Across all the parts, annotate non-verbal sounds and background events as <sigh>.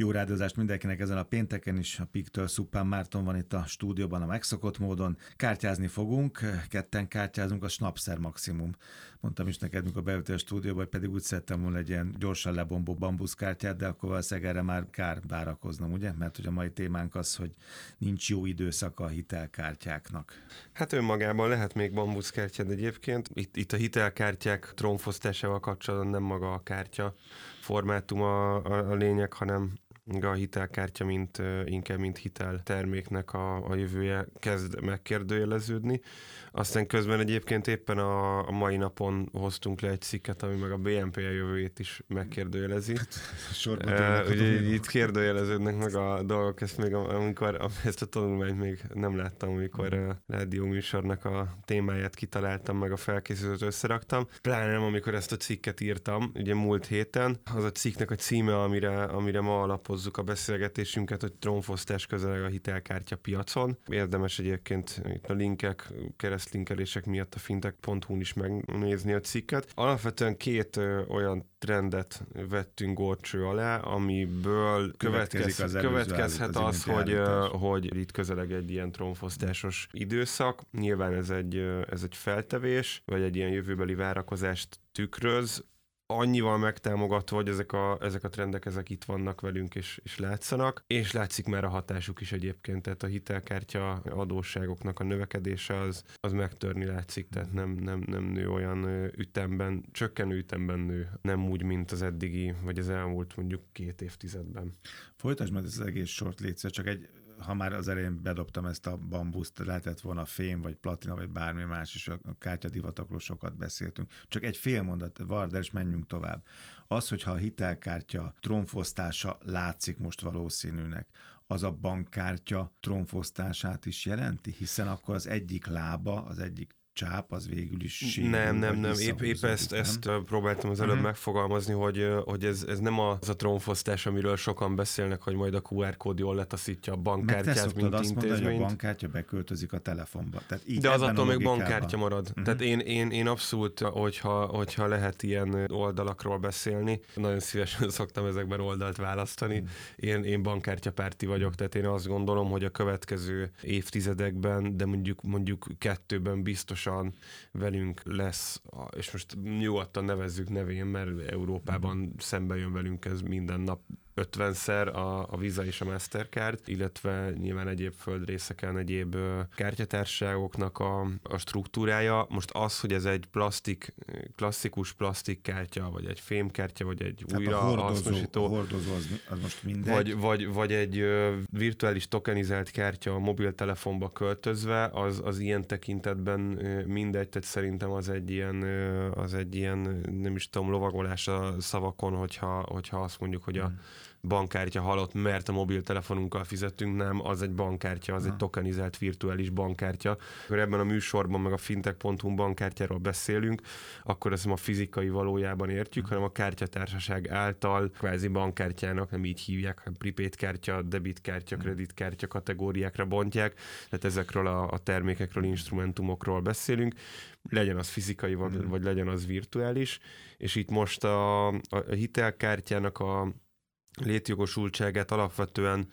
Jó rádiózást mindenkinek ezen a pénteken is. A Piktől Szupán Márton van itt a stúdióban a megszokott módon. Kártyázni fogunk, ketten kártyázunk, a Snapszer maximum. Mondtam is neked, mikor beültél a stúdióba, hogy pedig úgy szedtem volna egy ilyen gyorsan lebombó bambuszkártyát, de akkor valószínűleg erre már kár várakoznom, ugye? Mert hogy a mai témánk az, hogy nincs jó időszak a hitelkártyáknak. Hát önmagában lehet még bambuszkártyád egyébként. Itt, itt a hitelkártyák trónfosztásával kapcsolatban nem maga a kártya formátum a, a, a lényeg, hanem a hitelkártya, mint, inkább mint hitel terméknek a, a jövője kezd megkérdőjeleződni. Aztán közben egyébként éppen a, a mai napon hoztunk le egy cikket, ami meg a BNP a jövőjét is megkérdőjelezi. Sorban ugye itt kérdőjeleződnek meg a dolgok, ezt még amikor ezt a tanulmányt még nem láttam, amikor a rádió műsornak a témáját kitaláltam, meg a felkészítőt összeraktam. Pláne nem, amikor ezt a cikket írtam, ugye múlt héten. Az a cikknek a címe, amire, amire ma alapozzuk a beszélgetésünket, hogy trónfosztás közeleg a hitelkártya piacon. Érdemes egyébként itt a linkek kereszt linkelések miatt a fintech.hu-n is megnézni a cikket. Alapvetően két ö, olyan trendet vettünk górcső alá, amiből következ, az következhet az, az hogy, hogy itt közeleg egy ilyen trónfosztásos időszak. Nyilván ez egy, ez egy feltevés, vagy egy ilyen jövőbeli várakozást tükröz, annyival megtámogatva, hogy ezek a, ezek a trendek ezek itt vannak velünk és, és látszanak, és látszik már a hatásuk is egyébként, tehát a hitelkártya adósságoknak a növekedése az, az megtörni látszik, tehát nem, nem, nem nő olyan ütemben, csökkenő ütemben nő, nem úgy, mint az eddigi, vagy az elmúlt mondjuk két évtizedben. Folytasd meg ez az egész sort létszer, csak egy ha már az elején bedobtam ezt a bambuszt, lehetett volna fém, vagy platina, vagy bármi más, és a kártyadivatokról sokat beszéltünk. Csak egy fél mondat, Varder, és menjünk tovább. Az, hogyha a hitelkártya trónfosztása látszik most valószínűnek, az a bankkártya trónfosztását is jelenti, hiszen akkor az egyik lába, az egyik csáp az végül is sérül, Nem, nem, nem. Épp, épp ezt, nem? ezt próbáltam az előbb uh-huh. megfogalmazni, hogy, hogy ez, ez nem az a trónfosztás, amiről sokan beszélnek, hogy majd a QR kód jól letaszítja a bankkártyát, mint azt mondani, hogy a bankkártya beköltözik a telefonba. Tehát így De az attól még bankkártya marad. Uh-huh. Tehát én, én, én abszolút, hogyha, hogyha lehet ilyen oldalakról beszélni, nagyon szívesen <laughs> szoktam ezekben oldalt választani. Uh-huh. Én, én bankkártya párti vagyok, tehát én azt gondolom, hogy a következő évtizedekben, de mondjuk mondjuk kettőben biztos hamarosan velünk lesz, és most nyugodtan nevezzük nevén, mert Európában szembe jön velünk ez minden nap 50-szer a, a Visa és a Mastercard, illetve nyilván egyéb földrészeken, egyéb kártyatársaságoknak a, a struktúrája. Most az, hogy ez egy plastik, klasszikus plastik kártya, vagy egy fémkártya, vagy egy Tehát újra a hordozó, hasznosító, a hordozó az, az most mindegy. Vagy, vagy, vagy egy virtuális tokenizált kártya a mobiltelefonba költözve, az, az ilyen tekintetben mindegy, tehát szerintem az egy ilyen, az egy ilyen nem is tudom, lovagolás a szavakon, hogyha, hogyha azt mondjuk, hogy a hmm bankkártya halott, mert a mobiltelefonunkkal fizettünk, nem, az egy bankkártya, az ha. egy tokenizált virtuális bankkártya. Akkor ebben a műsorban meg a fintech.hu bankkártyáról beszélünk, akkor ezt nem a fizikai valójában értjük, ha. hanem a kártyatársaság által kvázi bankkártyának, nem így hívják, hanem prepaid kártya, debitkártya, kreditkártya kategóriákra bontják, tehát ezekről a, a termékekről, instrumentumokról beszélünk legyen az fizikai, vagy, vagy legyen az virtuális, és itt most a, a hitelkártyának a létjogosultságát alapvetően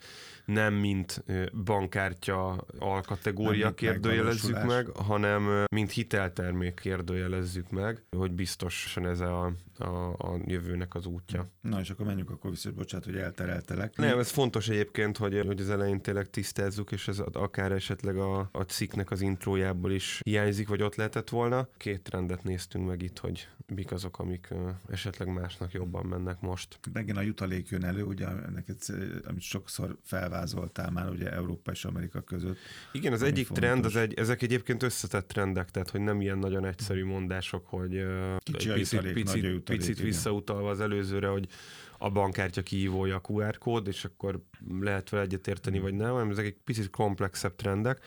nem mint bankkártya alkategória kérdőjelezzük meg, hanem mint hiteltermék kérdőjelezzük meg, hogy biztosan ez a, a, a jövőnek az útja. Na és akkor menjünk akkor vissza, bocsánat, hogy eltereltelek. Nem, ez fontos egyébként, hogy, hogy az elején tényleg tisztázzuk, és ez akár esetleg a, a cikknek az intrójából is hiányzik, vagy ott lehetett volna. Két trendet néztünk meg itt, hogy mik azok, amik esetleg másnak jobban mennek most. Megint a jutalék jön elő, ugye, neked, amit sokszor felvázoltál már ugye Európa és Amerika között. Igen, az egyik fontos. trend, az egy, ezek egyébként összetett trendek, tehát hogy nem ilyen nagyon egyszerű mondások, hogy Kicsi egy picit, jutalék, picit, jutalék, picit visszautalva az előzőre, hogy a bankkártya kihívója a QR kód, és akkor lehet vele egyetérteni, vagy nem, hanem ezek egy picit komplexebb trendek.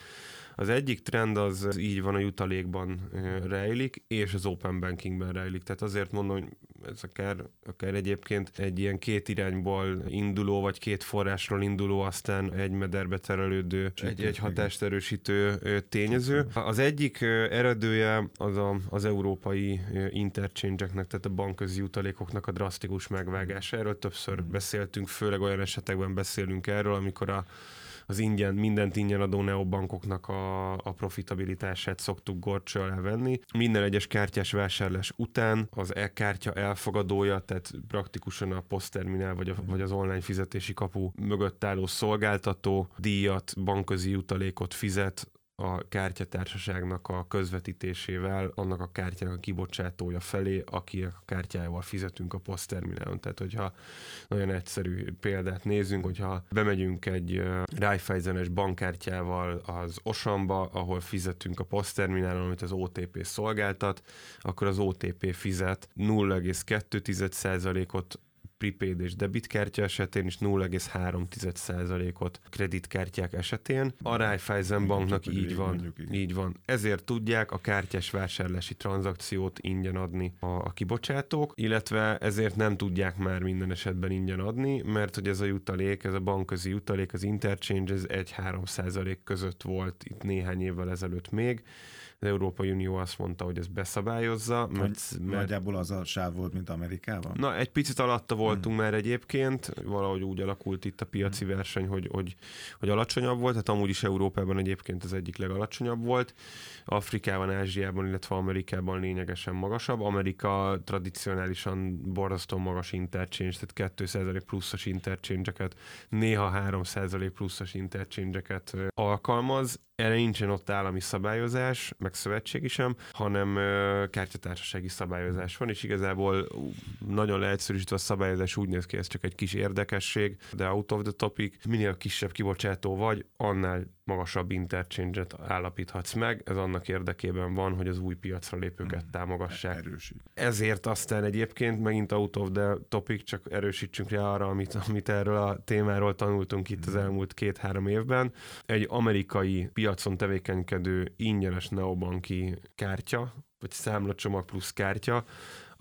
Az egyik trend az így van a jutalékban rejlik, és az open bankingben rejlik. Tehát azért mondom, hogy ez akár, akár egyébként egy ilyen két irányból induló, vagy két forrásról induló, aztán egy mederbe terelődő, egy, egy hatást erősítő tényező. Az egyik eredője az a, az európai interchange-eknek, tehát a bankközi jutalékoknak a drasztikus megvágása. erről többször mm. beszéltünk, főleg olyan esetekben beszélünk erről, amikor a az ingyen, mindent ingyen adó neobankoknak a, a profitabilitását szoktuk gorcső venni. Minden egyes kártyás vásárlás után az e-kártya elfogadója, tehát praktikusan a posztterminál vagy, a, vagy az online fizetési kapu mögött álló szolgáltató díjat, bankközi jutalékot fizet a kártyatársaságnak a közvetítésével annak a kártyának a kibocsátója felé, aki a kártyájával fizetünk a posztterminálon. Tehát, hogyha nagyon egyszerű példát nézzünk, hogyha bemegyünk egy Raiffeisenes bankkártyával az Osamba, ahol fizetünk a posztterminálon, amit az OTP szolgáltat, akkor az OTP fizet 0,2%-ot prepaid és debitkártya esetén is 0,3%-ot kreditkártyák esetén. A Raiffeisen banknak így van. Így van. Ezért tudják a kártyás vásárlási tranzakciót ingyen adni a, a kibocsátók, illetve ezért nem tudják már minden esetben ingyen adni, mert hogy ez a jutalék, ez a bankközi jutalék, az interchange, ez 1-3% között volt itt néhány évvel ezelőtt még, az Európai Unió azt mondta, hogy ez beszabályozza. Mert, mert... Nagyjából az a sáv volt, mint Amerikában? Na, egy picit alatta voltunk már egyébként, valahogy úgy alakult itt a piaci verseny, hogy, hogy, hogy alacsonyabb volt, tehát amúgy is Európában egyébként az egyik legalacsonyabb volt. Afrikában, Ázsiában, illetve Amerikában lényegesen magasabb. Amerika tradicionálisan borzasztó magas interchange, tehát 2% pluszos interchange-eket, néha 3% pluszos interchange-eket alkalmaz. Erre nincsen ott állami szabályozás, meg szövetségi sem, hanem kártyatársasági szabályozás van, és igazából nagyon leegyszerűsítve a szabályozás úgy néz ki, ez csak egy kis érdekesség, de out of the topic, minél kisebb kibocsátó vagy, annál magasabb interchange-et állapíthatsz meg. Ez annak érdekében van, hogy az új piacra lépőket hmm. támogassák. Erősít. Ezért aztán egyébként megint out of the topic, csak erősítsünk rá arra, amit, amit erről a témáról tanultunk itt az hmm. elmúlt két-három évben. Egy amerikai piacon tevékenykedő ingyenes neobanki kártya, vagy számlacsomag plusz kártya,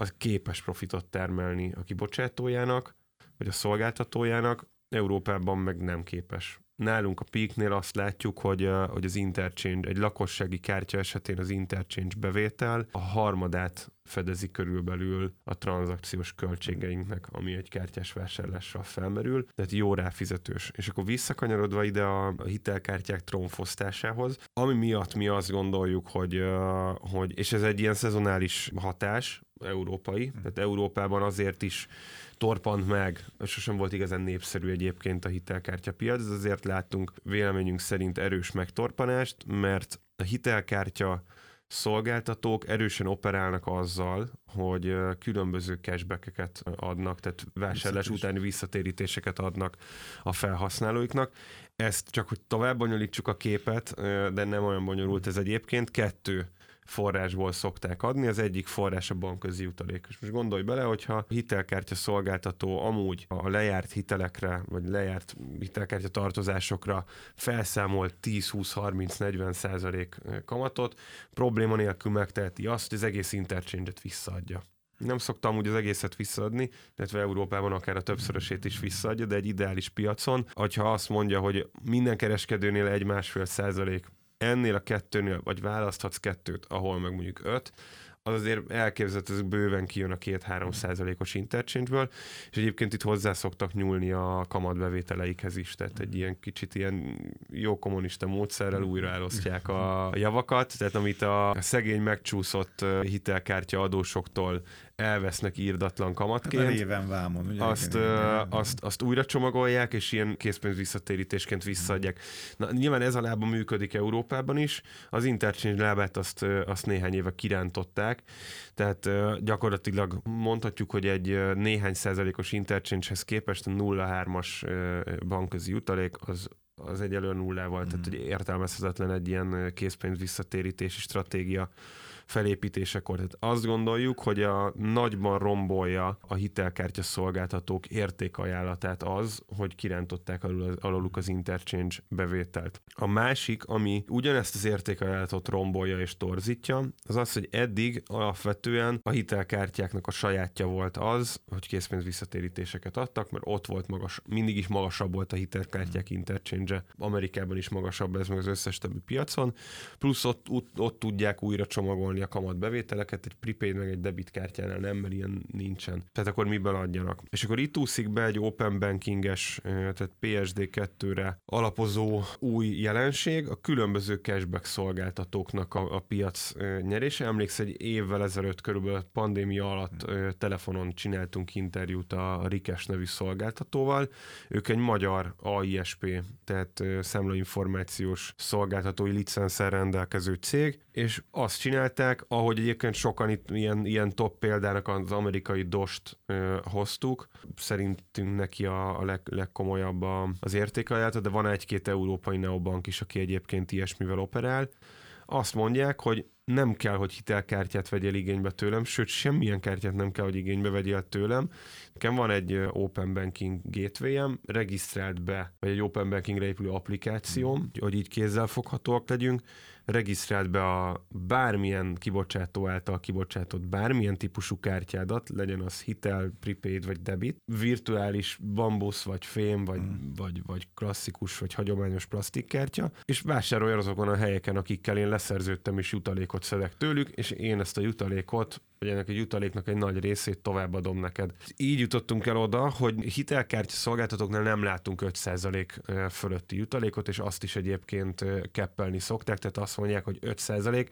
az képes profitot termelni a kibocsátójának, vagy a szolgáltatójának, Európában meg nem képes. Nálunk a Peaknél azt látjuk, hogy, hogy az interchange, egy lakossági kártya esetén az interchange bevétel a harmadát fedezi körülbelül a tranzakciós költségeinknek, ami egy kártyás vásárlással felmerül, tehát jó ráfizetős. És akkor visszakanyarodva ide a, hitelkártyák trónfosztásához, ami miatt mi azt gondoljuk, hogy, hogy és ez egy ilyen szezonális hatás, európai, hm. tehát Európában azért is torpant meg, sosem volt igazán népszerű egyébként a hitelkártya piac, azért láttunk véleményünk szerint erős megtorpanást, mert a hitelkártya szolgáltatók erősen operálnak azzal, hogy különböző cashbackeket adnak, tehát vásárlás utáni visszatérítéseket adnak a felhasználóiknak. Ezt csak, hogy tovább bonyolítsuk a képet, de nem olyan bonyolult ez egyébként, kettő forrásból szokták adni, az egyik forrás a bankközi jutalék. És most gondolj bele, hogyha hitelkártya szolgáltató amúgy a lejárt hitelekre, vagy lejárt hitelkártya tartozásokra felszámolt 10-20-30-40 százalék kamatot, probléma nélkül megteheti azt, hogy az egész interchange-et visszaadja. Nem szoktam úgy az egészet visszaadni, illetve Európában akár a többszörösét is visszaadja, de egy ideális piacon, hogyha azt mondja, hogy minden kereskedőnél egy másfél százalék ennél a kettőnél, vagy választhatsz kettőt, ahol meg mondjuk öt, az azért elképzelhető, hogy bőven kijön a két-három százalékos interchange-ből, és egyébként itt hozzá szoktak nyúlni a kamatbevételeikhez is, tehát egy ilyen kicsit ilyen jó kommunista módszerrel újra elosztják a javakat, tehát amit a szegény megcsúszott hitelkártya adósoktól elvesznek írdatlan kamatként. Hát éven vámon, ugye? Azt, igen, igen, azt, azt újra csomagolják, és ilyen készpénz visszatérítésként visszaadják. Na, nyilván ez a lába működik Európában is. Az interchange lábát azt, azt néhány éve kirántották, tehát gyakorlatilag mondhatjuk, hogy egy néhány százalékos interchangehez képest a 0,3-as bankközi jutalék az az egyelően nullával, mm. tehát hogy értelmezhetetlen egy ilyen készpénz visszatérítési stratégia felépítésekor. Tehát azt gondoljuk, hogy a nagyban rombolja a hitelkártya szolgáltatók értékajánlatát az, hogy kirántották alul, aluluk az interchange bevételt. A másik, ami ugyanezt az értékajánlatot rombolja és torzítja, az az, hogy eddig alapvetően a hitelkártyáknak a sajátja volt az, hogy készpénz visszatérítéseket adtak, mert ott volt magas, mindig is magasabb volt a hitelkártyák interchange Amerikában is magasabb ez meg az összes többi piacon, plusz ott, ott, ott tudják újra csomagolni igazolni a kamat bevételeket, egy prepaid meg egy debit kártyánál nem, mert ilyen nincsen. Tehát akkor miből adjanak? És akkor itt úszik be egy open bankinges, tehát PSD2-re alapozó új jelenség, a különböző cashback szolgáltatóknak a, a piac nyerése. Emléksz, egy évvel ezelőtt körülbelül pandémia alatt telefonon csináltunk interjút a Rikes nevű szolgáltatóval. Ők egy magyar AISP, tehát számlainformációs szolgáltatói licenszer rendelkező cég, és azt csinálták, ahogy egyébként sokan itt ilyen, ilyen top példának az amerikai dost ö, hoztuk, szerintünk neki a, a leg, legkomolyabb a, az értékajánlata, de van egy-két európai neobank is, aki egyébként ilyesmivel operál. Azt mondják, hogy nem kell, hogy hitelkártyát vegyél igénybe tőlem, sőt, semmilyen kártyát nem kell, hogy igénybe vegyél tőlem. Nekem van egy Open Banking gateway-em, regisztrált be, vagy egy Open Bankingre épülő applikációm, hogy így kézzel foghatóak legyünk, regisztrált be a bármilyen kibocsátó által kibocsátott bármilyen típusú kártyádat, legyen az hitel, prepaid vagy debit, virtuális bambusz vagy fém, vagy, mm. vagy, vagy klasszikus, vagy hagyományos plastikkártya, és vásárolj azokon a helyeken, akikkel én leszerződtem és jutalékot szedek tőlük, és én ezt a jutalékot vagy ennek egy jutaléknak egy nagy részét továbbadom neked. Így jutottunk el oda, hogy hitelkártya szolgáltatóknál nem látunk 5% fölötti jutalékot, és azt is egyébként keppelni szokták, tehát azt mondják, hogy 5%,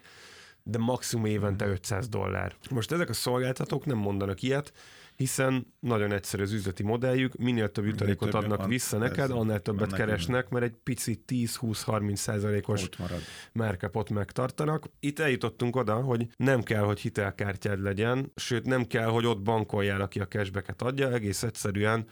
de maximum évente 500 dollár. Most ezek a szolgáltatók nem mondanak ilyet, hiszen nagyon egyszerű az üzleti modelljük, minél több jutalékot minél adnak vissza neked, annál többet keresnek, mert egy pici 10-20-30 százalékos márkapot megtartanak. Itt eljutottunk oda, hogy nem kell, hogy hitelkártyád legyen, sőt nem kell, hogy ott bankoljál, aki a cashbacket adja, egész egyszerűen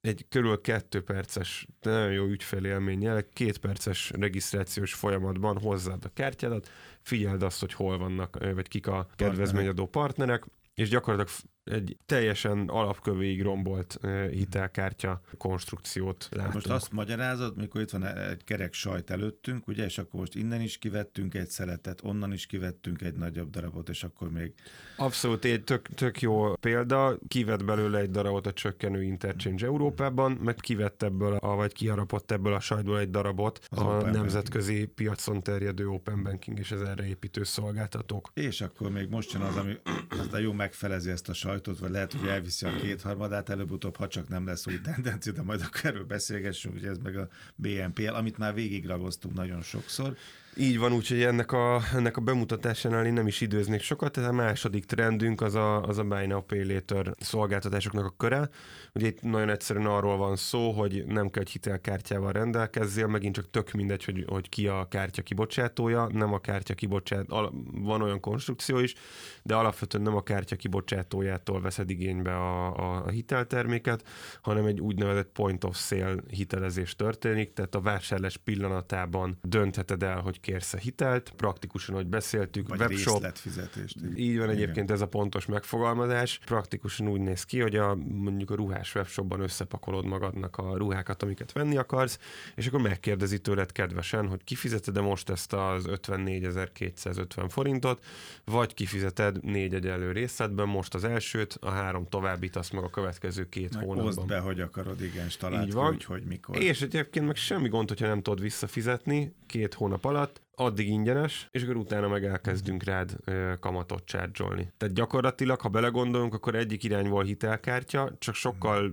egy körül kettő perces, de nagyon jó ügyfélélménnyel, két perces regisztrációs folyamatban hozzád a kártyádat, figyeld azt, hogy hol vannak, vagy kik a kedvezményadó partnerek, és gyakorlatilag egy teljesen alapkövéig rombolt hitelkártya konstrukciót látunk. Most azt magyarázod, mikor itt van egy kerek sajt előttünk, ugye, és akkor most innen is kivettünk egy szeletet, onnan is kivettünk egy nagyobb darabot, és akkor még... Abszolút egy tök, tök jó példa, kivett belőle egy darabot a csökkenő interchange Európában, meg kivett ebből, a, vagy kiharapott ebből a sajtból egy darabot az a nemzetközi banking. piacon terjedő open banking és az erre építő szolgáltatók. És akkor még most jön az, ami aztán jó megfelezi ezt a sajt sajtót, vagy lehet, hogy elviszi a kétharmadát, előbb-utóbb, ha csak nem lesz új tendencia, de majd akkor erről beszélgessünk, hogy ez meg a BNPL, amit már végigragoztunk nagyon sokszor. Így van, úgyhogy ennek a, ennek a bemutatásánál én nem is időznék sokat, tehát a második trendünk az a, az a Buy Now Pay Later szolgáltatásoknak a köre. Ugye itt nagyon egyszerűen arról van szó, hogy nem kell, hogy hitelkártyával rendelkezzél, megint csak tök mindegy, hogy, hogy ki a kártya kibocsátója, nem a kártya kibocsát, van olyan konstrukció is, de alapvetően nem a kártya kibocsátójától veszed igénybe a, a, hitelterméket, hanem egy úgynevezett point of sale hitelezés történik, tehát a vásárlás pillanatában döntheted el, hogy kérsz a hitelt, praktikusan, hogy beszéltük, Vagy webshop. részletfizetést. Így van egyébként Igen. ez a pontos megfogalmazás. Praktikusan úgy néz ki, hogy a, mondjuk a ruhás webshopban összepakolod magadnak a ruhákat, amiket venni akarsz, és akkor megkérdezi tőled kedvesen, hogy kifizeted-e most ezt az 54.250 forintot, vagy kifizeted négy egyelő részletben most az elsőt, a három továbbit azt meg a következő két meg hónapban. be, hogy akarod, igen, és találd Így van. Hogy mikor. És egyébként meg semmi gond, hogyha nem tudod visszafizetni két hónap alatt, addig ingyenes, és akkor utána meg elkezdünk rád kamatot csárgyolni. Tehát gyakorlatilag, ha belegondolunk, akkor egyik irányból hitelkártya, csak sokkal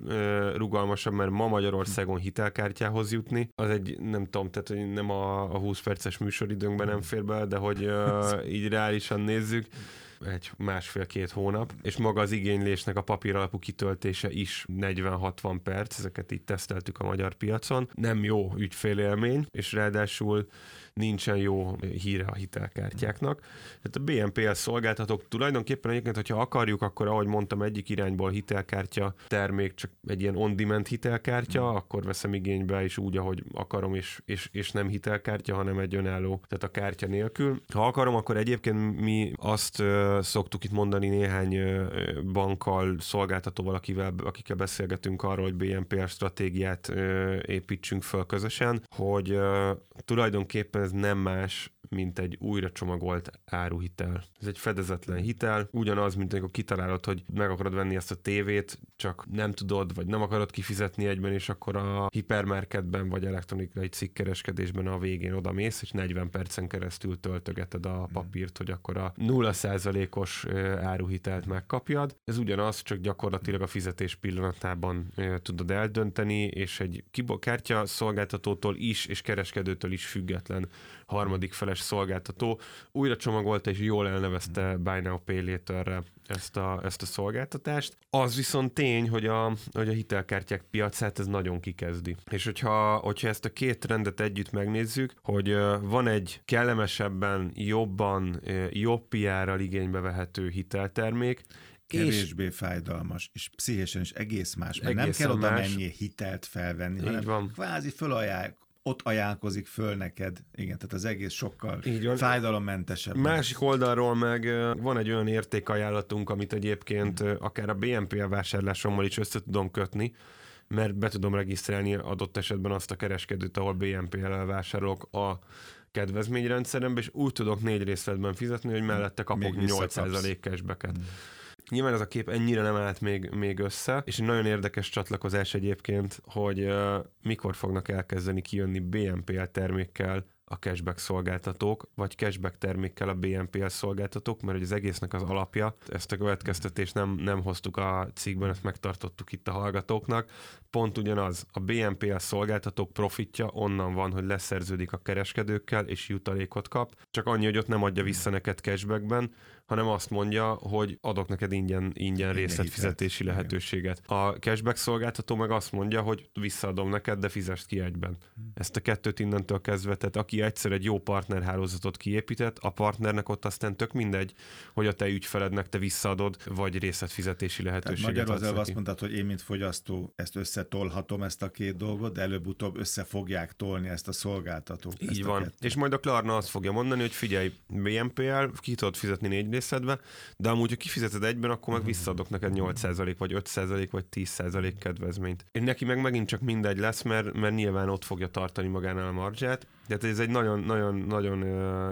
rugalmasabb, mert ma Magyarországon hitelkártyához jutni, az egy, nem tudom, tehát hogy nem a, a 20 perces műsoridőnkben nem fér be, de hogy ö, így reálisan nézzük, egy másfél-két hónap, és maga az igénylésnek a papír alapú kitöltése is 40-60 perc, ezeket így teszteltük a magyar piacon. Nem jó ügyfélélmény, és ráadásul nincsen jó híre a hitelkártyáknak. Tehát a BNPL szolgáltatók tulajdonképpen egyébként, hogyha akarjuk, akkor ahogy mondtam, egyik irányból hitelkártya termék, csak egy ilyen on-demand hitelkártya, mm. akkor veszem igénybe is úgy, ahogy akarom, és, és, és nem hitelkártya, hanem egy önálló, tehát a kártya nélkül. Ha akarom, akkor egyébként mi azt szoktuk itt mondani néhány bankkal, szolgáltatóval, akivel, akikkel beszélgetünk arról, hogy BNPL stratégiát építsünk fel közösen, hogy tulajdonképpen ez nem más, mint egy újra csomagolt áruhitel. Ez egy fedezetlen hitel, ugyanaz, mint amikor kitalálod, hogy meg akarod venni ezt a tévét, csak nem tudod, vagy nem akarod kifizetni egyben, és akkor a hipermarketben vagy elektronikai cikkereskedésben a végén oda mész, és 40 percen keresztül töltögeted a papírt, hogy akkor a 0%-os áruhitelt megkapjad. Ez ugyanaz, csak gyakorlatilag a fizetés pillanatában tudod eldönteni, és egy kártya szolgáltatótól is, és kereskedőtől is független harmadik feles szolgáltató újra csomagolta és jól elnevezte Buy Now Pay Later-re ezt a, ezt a szolgáltatást. Az viszont tény, hogy a, hogy a hitelkártyák piacát ez nagyon kikezdi. És hogyha, hogyha ezt a két rendet együtt megnézzük, hogy van egy kellemesebben, jobban, jobb piárral igénybe vehető hiteltermék, kevésbé és fájdalmas, és pszichésen is egész más, mert nem kell oda más. mennyi hitelt felvenni, Így hanem van. kvázi fölajánlják, ott ajánlkozik föl neked. Igen, tehát az egész sokkal Így van. fájdalommentesebb. Másik oldalról meg van egy olyan értékajánlatunk, amit egyébként hmm. akár a BNP vásárlásommal is össze tudom kötni, mert be tudom regisztrálni adott esetben azt a kereskedőt, ahol BNP-el vásárolok a kedvezményrendszerembe, és úgy tudok négy részletben fizetni, hogy mellette kapok 8% cashbacket. Hmm. Nyilván ez a kép ennyire nem állt még, még össze, és egy nagyon érdekes csatlakozás egyébként, hogy uh, mikor fognak elkezdeni kijönni BNPL termékkel a cashback szolgáltatók, vagy cashback termékkel a BNPL szolgáltatók, mert az egésznek az alapja, ezt a következtetést nem, nem hoztuk a cikkben, ezt megtartottuk itt a hallgatóknak, pont ugyanaz, a BNPL szolgáltatók profitja onnan van, hogy leszerződik a kereskedőkkel, és jutalékot kap, csak annyi, hogy ott nem adja vissza neked cashbackben, hanem azt mondja, hogy adok neked ingyen, ingyen részletfizetési lehetőséget. A cashback szolgáltató meg azt mondja, hogy visszaadom neked, de fizest ki egyben. Hmm. Ezt a kettőt innentől kezdve, tehát aki egyszer egy jó partnerhálózatot kiépített, a partnernek ott aztán tök mindegy, hogy a te ügyfelednek te visszaadod, vagy részletfizetési lehetőséget. Tehát magyarul az azt mondtad, hogy én, mint fogyasztó, ezt összetolhatom, ezt a két dolgot, de előbb-utóbb össze fogják tolni ezt a szolgáltatók. Így van. A. És majd a Klarna azt fogja mondani, hogy figyelj, BNPL, ki tudod fizetni 4 gyógyészetbe, de amúgy, ha kifizeted egyben, akkor meg mhm. visszaadok neked mhm. 8% vagy 5% vagy 10% kedvezményt. Én neki meg megint csak mindegy lesz, mert, mert nyilván ott fogja tartani magánál a marzsát, tehát ez egy nagyon-nagyon-nagyon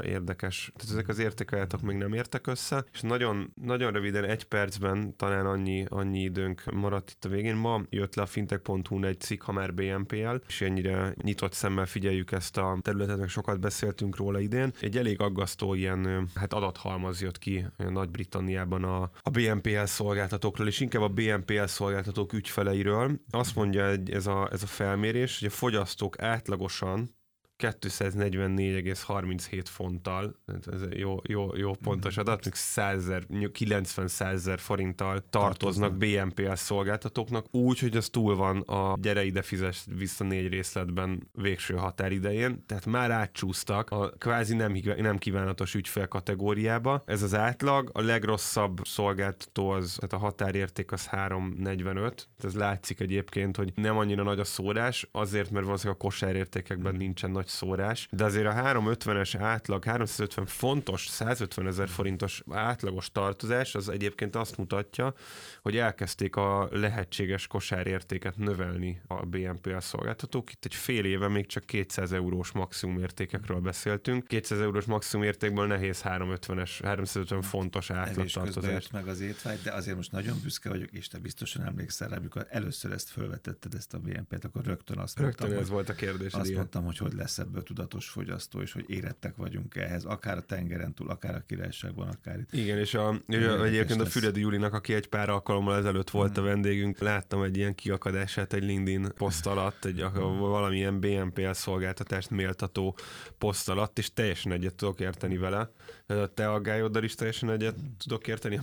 érdekes, tehát ezek az értékeljátok még nem értek össze, és nagyon, nagyon röviden, egy percben talán annyi, annyi időnk maradt itt a végén. Ma jött le a fintech.hu egy cikk, ha már BNPL, és ennyire nyitott szemmel figyeljük ezt a területet, meg sokat beszéltünk róla idén. Egy elég aggasztó ilyen hát adathalmaz jött ki Nagy-Britanniában a, a BNPL szolgáltatókról, és inkább a BNPL szolgáltatók ügyfeleiről. Azt mondja ez a, ez a felmérés, hogy a fogyasztók átlagosan 244,37 fonttal, ez jó, jó, jó pontos adat, még 100 90 ezer forinttal tartoznak BNPL szolgáltatóknak, úgy, hogy az túl van a gyere ide fizes vissza négy részletben végső határidején, tehát már átcsúsztak a kvázi nem, nem kívánatos ügyfél kategóriába. Ez az átlag, a legrosszabb szolgáltató az, tehát a határérték az 345, ez látszik egyébként, hogy nem annyira nagy a szórás, azért, mert valószínűleg a kosárértékekben nincsen nagy szórás, de azért a 350-es átlag, 350 fontos, 150 ezer forintos átlagos tartozás, az egyébként azt mutatja, hogy elkezdték a lehetséges kosárértéket növelni a BNPL szolgáltatók. Itt egy fél éve még csak 200 eurós maximum értékekről beszéltünk. 200 eurós maximum értékből nehéz 350-es, 350 fontos átlag tartozás. meg az étvágy, de azért most nagyon büszke vagyok, és te biztosan emlékszel, amikor először ezt felvetetted, ezt a BNP-t, akkor rögtön azt rögtön mondtam, ez hogy, volt a kérdés. Azt ilyen. mondtam, hogy hogy lesz ebből tudatos fogyasztó, és hogy érettek vagyunk ehhez, akár a tengeren túl, akár a királyságban, akár itt. Igen, és a, egyébként a Füredi Julinak, aki egy pár alkalommal ezelőtt volt hmm. a vendégünk, láttam egy ilyen kiakadását egy LinkedIn poszt alatt, egy hmm. valamilyen BNPL szolgáltatást méltató poszt alatt, és teljesen egyet tudok érteni vele. A te aggályoddal is teljesen egyet hmm. tudok érteni,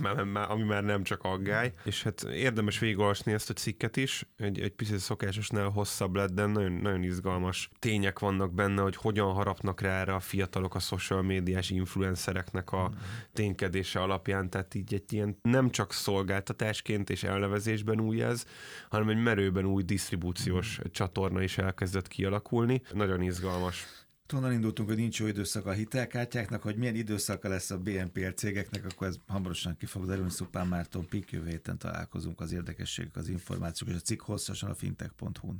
ami már nem csak aggály. És hát érdemes végigolvasni ezt a cikket is, egy, egy picit szokásosnál hosszabb lett, de nagyon, nagyon izgalmas tények vannak benne, hogy hogyan harapnak rá erre a fiatalok a social médiás influencereknek a mm. ténykedése alapján, tehát így egy ilyen nem csak szolgáltatásként és elnevezésben új ez, hanem egy merőben új disztribúciós mm. csatorna is elkezdett kialakulni. Nagyon izgalmas. Onnan indultunk, hogy nincs jó időszak a hitelkártyáknak, hogy milyen időszaka lesz a BNPL cégeknek, akkor ez hamarosan ki fog derülni. Szupán Márton Pik jövő héten találkozunk az érdekességek, az információk, és a cikk hosszasan a fintech.hu-n.